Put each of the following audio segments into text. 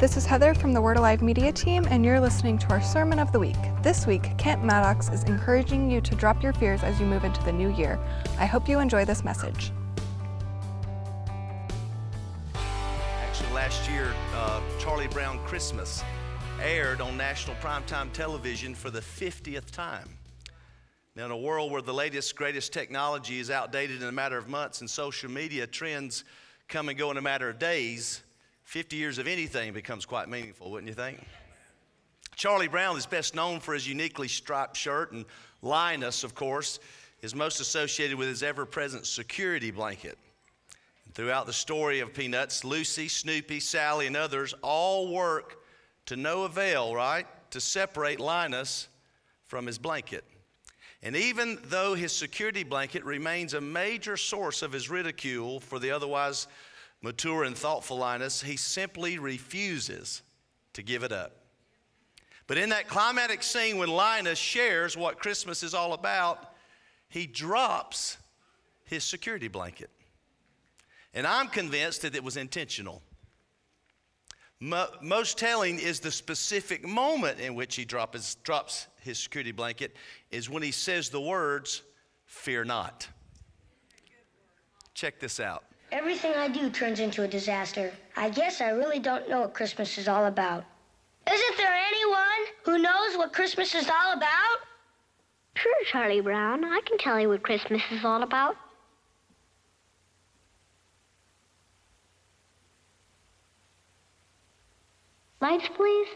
this is Heather from the Word Alive Media Team, and you're listening to our Sermon of the Week. This week, Kent Mattox is encouraging you to drop your fears as you move into the new year. I hope you enjoy this message. Actually, last year, uh, Charlie Brown Christmas aired on national primetime television for the 50th time. Now, in a world where the latest, greatest technology is outdated in a matter of months and social media trends come and go in a matter of days, 50 years of anything becomes quite meaningful, wouldn't you think? Charlie Brown is best known for his uniquely striped shirt, and Linus, of course, is most associated with his ever present security blanket. And throughout the story of Peanuts, Lucy, Snoopy, Sally, and others all work to no avail, right? To separate Linus from his blanket. And even though his security blanket remains a major source of his ridicule for the otherwise mature and thoughtful Linus, he simply refuses to give it up. But in that climatic scene, when Linus shares what Christmas is all about, he drops his security blanket. And I'm convinced that it was intentional. Most telling is the specific moment in which he drop his, drops his security blanket, is when he says the words, Fear not. Check this out. Everything I do turns into a disaster. I guess I really don't know what Christmas is all about. Isn't there anyone who knows what Christmas is all about? Sure, Charlie Brown. I can tell you what Christmas is all about. Lights, please.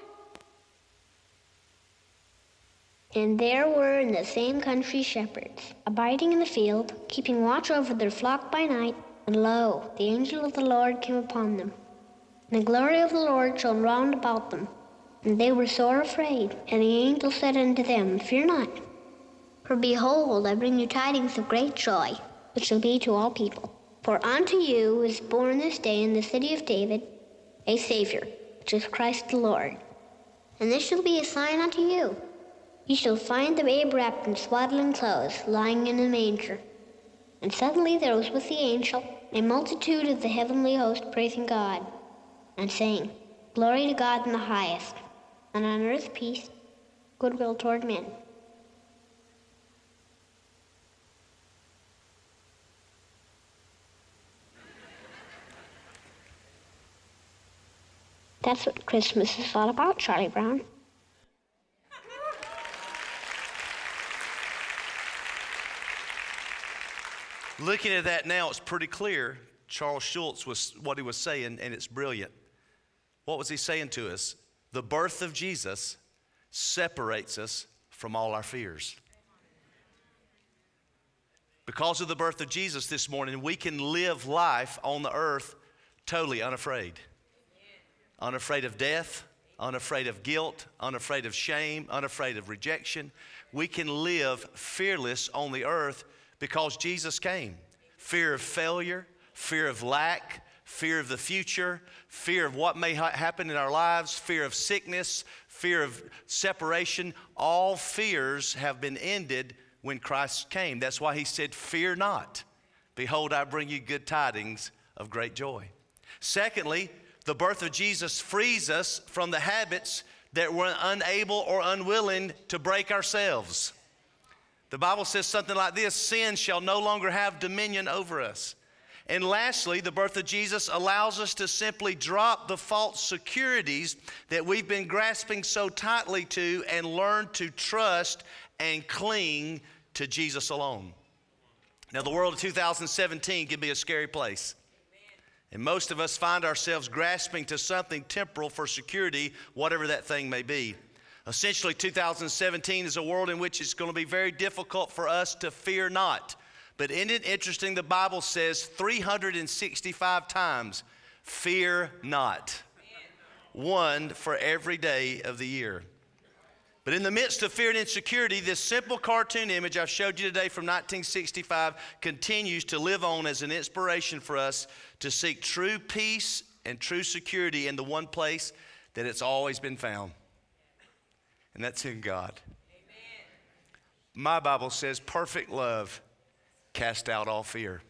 And there were in the same country shepherds, abiding in the field, keeping watch over their flock by night. And lo, the angel of the Lord came upon them. And the glory of the Lord shone round about them. And they were sore afraid. And the angel said unto them, Fear not. For behold, I bring you tidings of great joy, which shall be to all people. For unto you is born this day in the city of David a Savior, which is Christ the Lord. And this shall be a sign unto you. Ye shall find the babe wrapped in swaddling clothes, lying in a manger. And suddenly there was with the angel a multitude of the heavenly host praising God, and saying, Glory to God in the highest, and on earth peace, goodwill toward men. That's what Christmas is all about, Charlie Brown. Looking at that now, it's pretty clear Charles Schulz was what he was saying, and it's brilliant. What was he saying to us? The birth of Jesus separates us from all our fears. Because of the birth of Jesus this morning, we can live life on the earth totally unafraid. Unafraid of death, unafraid of guilt, unafraid of shame, unafraid of rejection. We can live fearless on the earth because Jesus came. Fear of failure, fear of lack, fear of the future, fear of what may ha- happen in our lives, fear of sickness, fear of separation. All fears have been ended when Christ came. That's why he said, Fear not. Behold, I bring you good tidings of great joy. Secondly, the birth of Jesus frees us from the habits that we're unable or unwilling to break ourselves. The Bible says something like this sin shall no longer have dominion over us. And lastly, the birth of Jesus allows us to simply drop the false securities that we've been grasping so tightly to and learn to trust and cling to Jesus alone. Now, the world of 2017 can be a scary place. And most of us find ourselves grasping to something temporal for security, whatever that thing may be. Essentially, 2017 is a world in which it's going to be very difficult for us to fear not. But isn't it interesting? The Bible says 365 times, fear not. One for every day of the year. But in the midst of fear and insecurity, this simple cartoon image I've showed you today from 1965 continues to live on as an inspiration for us to seek true peace and true security in the one place that it's always been found and that's in God. Amen. My Bible says perfect love cast out all fear.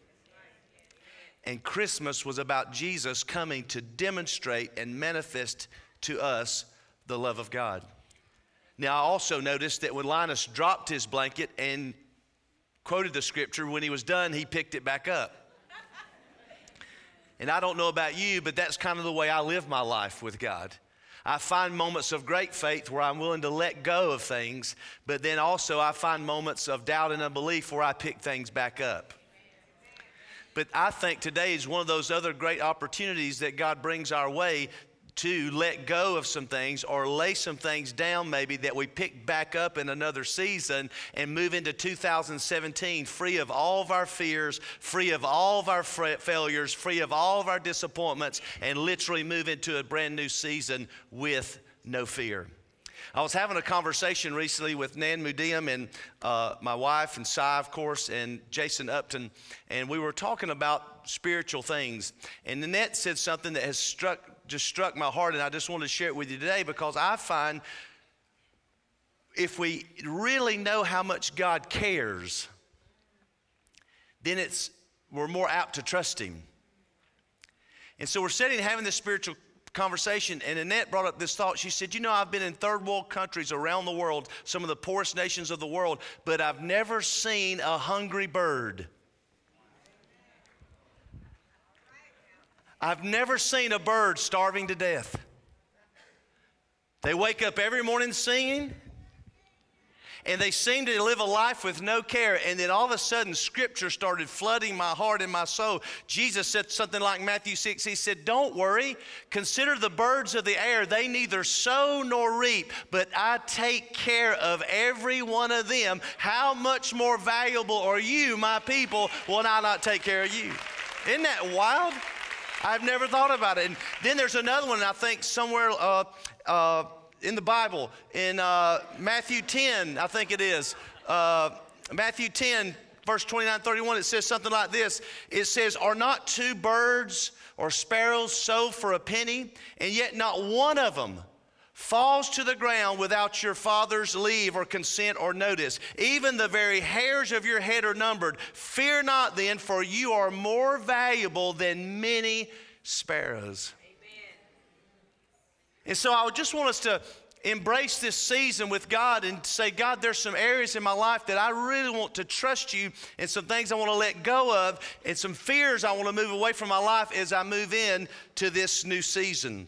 And Christmas was about Jesus coming to demonstrate and manifest to us the love of God. Now, I also noticed that when Linus dropped his blanket and quoted the scripture, when he was done, he picked it back up. And I don't know about you, but that's kind of the way I live my life with God. I find moments of great faith where I'm willing to let go of things, but then also I find moments of doubt and unbelief where I pick things back up. But I think today is one of those other great opportunities that God brings our way to let go of some things or lay some things down maybe that we pick back up in another season and move into 2017 free of all of our fears, free of all of our failures, free of all of our disappointments, and literally move into a brand new season with no fear. I was having a conversation recently with Nan Mudium and uh, my wife and Cy, of course, and Jason Upton, and we were talking about spiritual things. And Nanette said something that has struck just struck my heart, and I just wanted to share it with you today because I find if we really know how much God cares, then it's we're more apt to trust Him. And so we're sitting having this spiritual conversation, and Annette brought up this thought. She said, You know, I've been in third world countries around the world, some of the poorest nations of the world, but I've never seen a hungry bird. I've never seen a bird starving to death. They wake up every morning singing, and they seem to live a life with no care. And then all of a sudden, scripture started flooding my heart and my soul. Jesus said something like Matthew 6. He said, Don't worry, consider the birds of the air. They neither sow nor reap, but I take care of every one of them. How much more valuable are you, my people, when I not take care of you? Isn't that wild? I've never thought about it. And then there's another one, I think, somewhere uh, uh, in the Bible, in uh, Matthew 10, I think it is. Uh, Matthew 10, verse 29 31, it says something like this It says, Are not two birds or sparrows sold for a penny, and yet not one of them falls to the ground without your father's leave or consent or notice. Even the very hairs of your head are numbered. Fear not then, for you are more valuable than many sparrows. Amen. And so I just want us to embrace this season with God and say, God, there's some areas in my life that I really want to trust you, and some things I want to let go of, and some fears I want to move away from my life as I move in to this new season.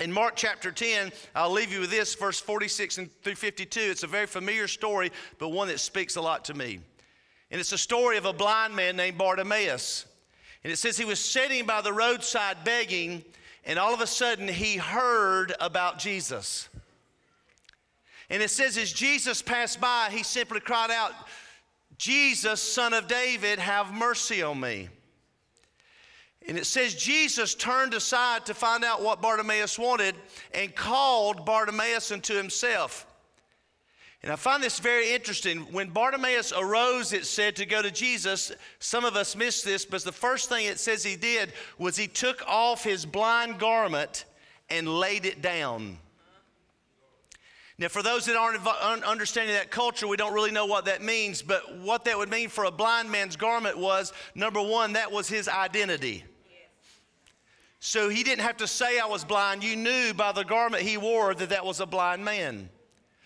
In Mark chapter 10, I'll leave you with this, verse 46 and through 52. It's a very familiar story, but one that speaks a lot to me. And it's a story of a blind man named Bartimaeus. And it says he was sitting by the roadside begging, and all of a sudden he heard about Jesus. And it says, as Jesus passed by, he simply cried out, Jesus, son of David, have mercy on me. And it says Jesus turned aside to find out what Bartimaeus wanted and called Bartimaeus unto himself. And I find this very interesting. When Bartimaeus arose, it said to go to Jesus. Some of us missed this, but the first thing it says he did was he took off his blind garment and laid it down. Now, for those that aren't understanding that culture, we don't really know what that means, but what that would mean for a blind man's garment was number one, that was his identity. So he didn't have to say, I was blind. You knew by the garment he wore that that was a blind man.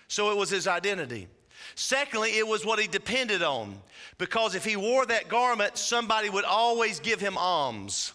So it was his identity. Secondly, it was what he depended on. Because if he wore that garment, somebody would always give him alms.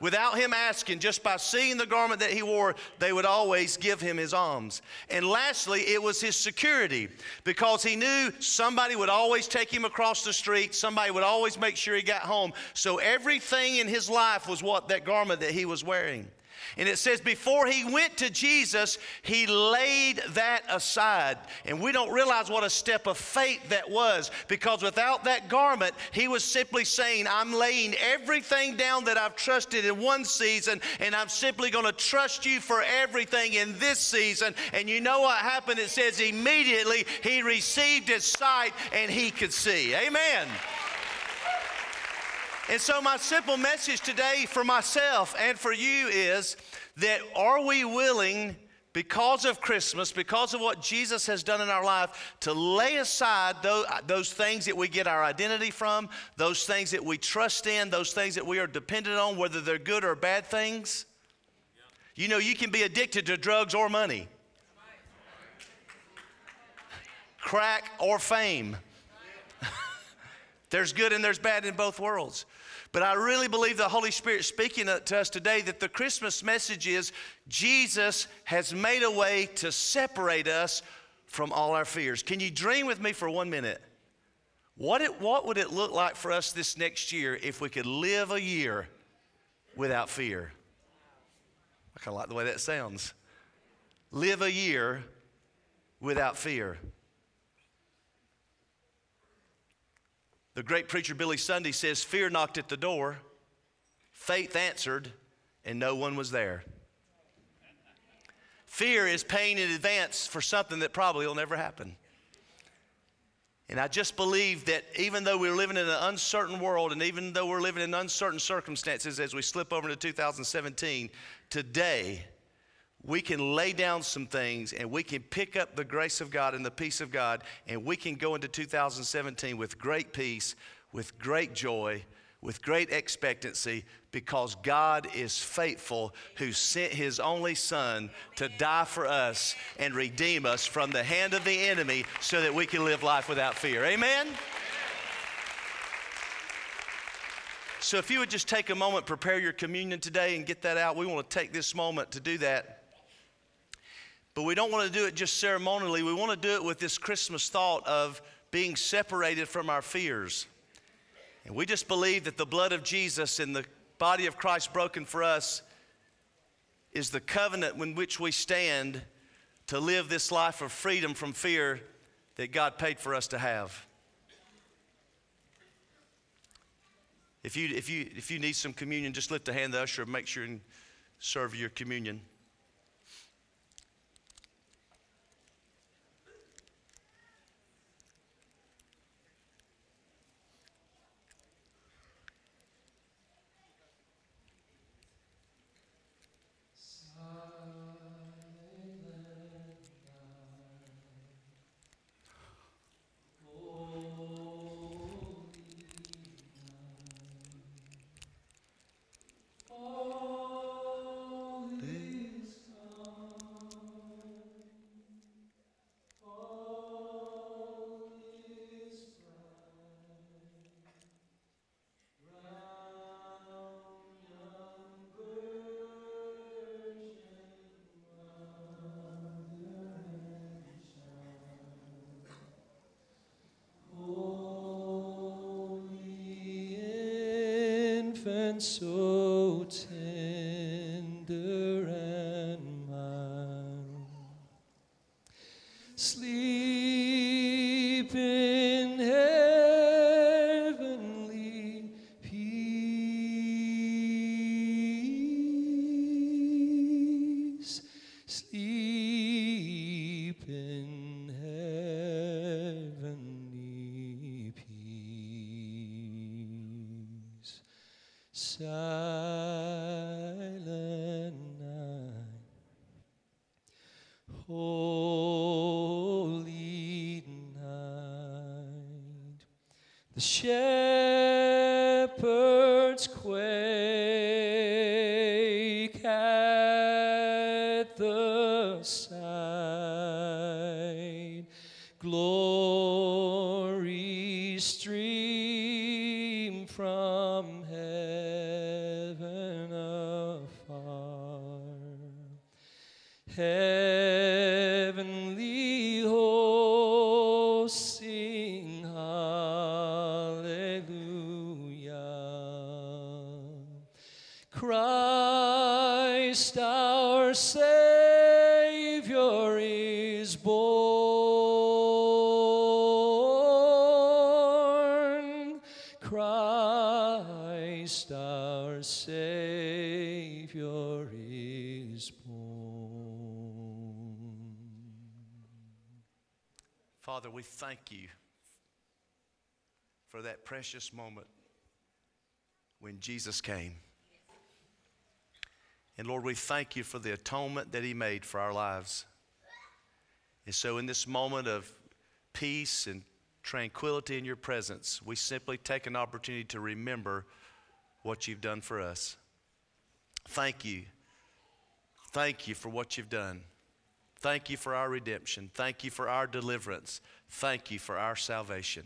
Without him asking, just by seeing the garment that he wore, they would always give him his alms. And lastly, it was his security because he knew somebody would always take him across the street, somebody would always make sure he got home. So everything in his life was what that garment that he was wearing. And it says, before he went to Jesus, he laid that aside. And we don't realize what a step of faith that was because without that garment, he was simply saying, I'm laying everything down that I've trusted in one season, and I'm simply going to trust you for everything in this season. And you know what happened? It says, immediately he received his sight and he could see. Amen. And so, my simple message today for myself and for you is that are we willing, because of Christmas, because of what Jesus has done in our life, to lay aside those, those things that we get our identity from, those things that we trust in, those things that we are dependent on, whether they're good or bad things? You know, you can be addicted to drugs or money, crack or fame. There's good and there's bad in both worlds. But I really believe the Holy Spirit speaking to us today that the Christmas message is Jesus has made a way to separate us from all our fears. Can you dream with me for one minute? What, it, what would it look like for us this next year if we could live a year without fear? I kind of like the way that sounds. Live a year without fear. The great preacher Billy Sunday says, Fear knocked at the door, faith answered, and no one was there. Fear is paying in advance for something that probably will never happen. And I just believe that even though we're living in an uncertain world and even though we're living in uncertain circumstances as we slip over into 2017, today we can lay down some things and we can pick up the grace of God and the peace of God, and we can go into 2017 with great peace, with great joy, with great expectancy because God is faithful who sent his only son to die for us and redeem us from the hand of the enemy so that we can live life without fear. Amen. So, if you would just take a moment, prepare your communion today and get that out. We want to take this moment to do that. But we don't want to do it just ceremonially. We want to do it with this Christmas thought of being separated from our fears. And we just believe that the blood of Jesus and the body of Christ broken for us is the covenant in which we stand to live this life of freedom from fear that God paid for us to have. If you, if you, if you need some communion, just lift a hand to the usher and make sure and serve your communion. So tender Silent night, holy night, the shepherds quake at the sight. Glory stream Heavenly hosts sing hallelujah. Christ our Savior is born. Christ our Savior Father, we thank you for that precious moment when Jesus came. And Lord, we thank you for the atonement that He made for our lives. And so, in this moment of peace and tranquility in your presence, we simply take an opportunity to remember what you've done for us. Thank you. Thank you for what you've done. Thank you for our redemption. Thank you for our deliverance. Thank you for our salvation.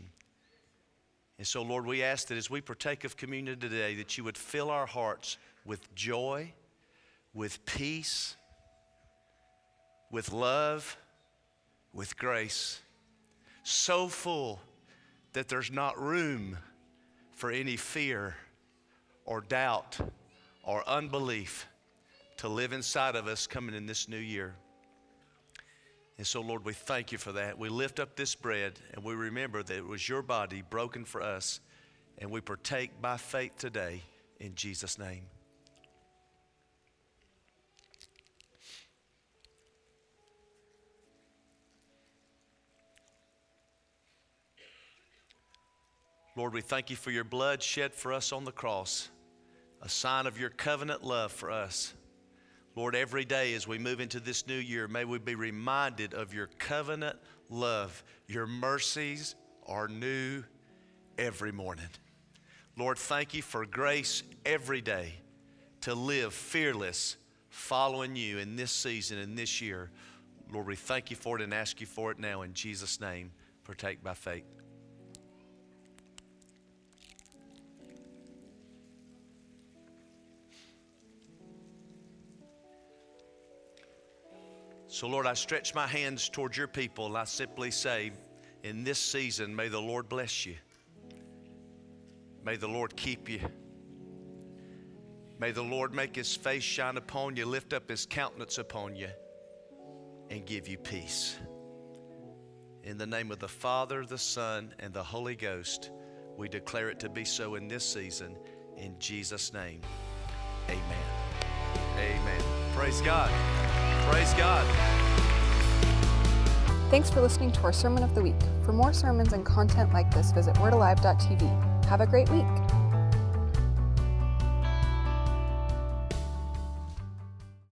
And so, Lord, we ask that as we partake of communion today, that you would fill our hearts with joy, with peace, with love, with grace, so full that there's not room for any fear or doubt or unbelief to live inside of us coming in this new year. And so, Lord, we thank you for that. We lift up this bread and we remember that it was your body broken for us, and we partake by faith today in Jesus' name. Lord, we thank you for your blood shed for us on the cross, a sign of your covenant love for us. Lord, every day as we move into this new year, may we be reminded of your covenant love. Your mercies are new every morning. Lord, thank you for grace every day to live fearless, following you in this season and this year. Lord, we thank you for it and ask you for it now in Jesus' name. Partake by faith. So, Lord, I stretch my hands towards your people and I simply say, in this season, may the Lord bless you. May the Lord keep you. May the Lord make his face shine upon you, lift up his countenance upon you, and give you peace. In the name of the Father, the Son, and the Holy Ghost, we declare it to be so in this season. In Jesus' name, amen. Amen. Praise God. Praise God. Thanks for listening to our Sermon of the Week. For more sermons and content like this, visit wordalive.tv. Have a great week.